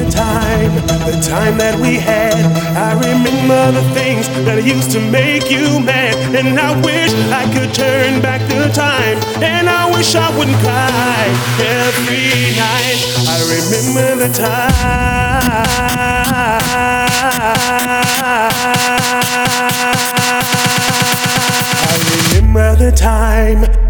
The time, the time that we had. I remember the things that used to make you mad. And I wish I could turn back the time. And I wish I wouldn't cry every night. I remember the time. I remember the time.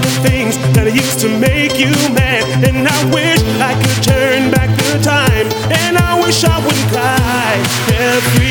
the things that used to make you mad. And I wish I could turn back the time, and I wish I wouldn't cry every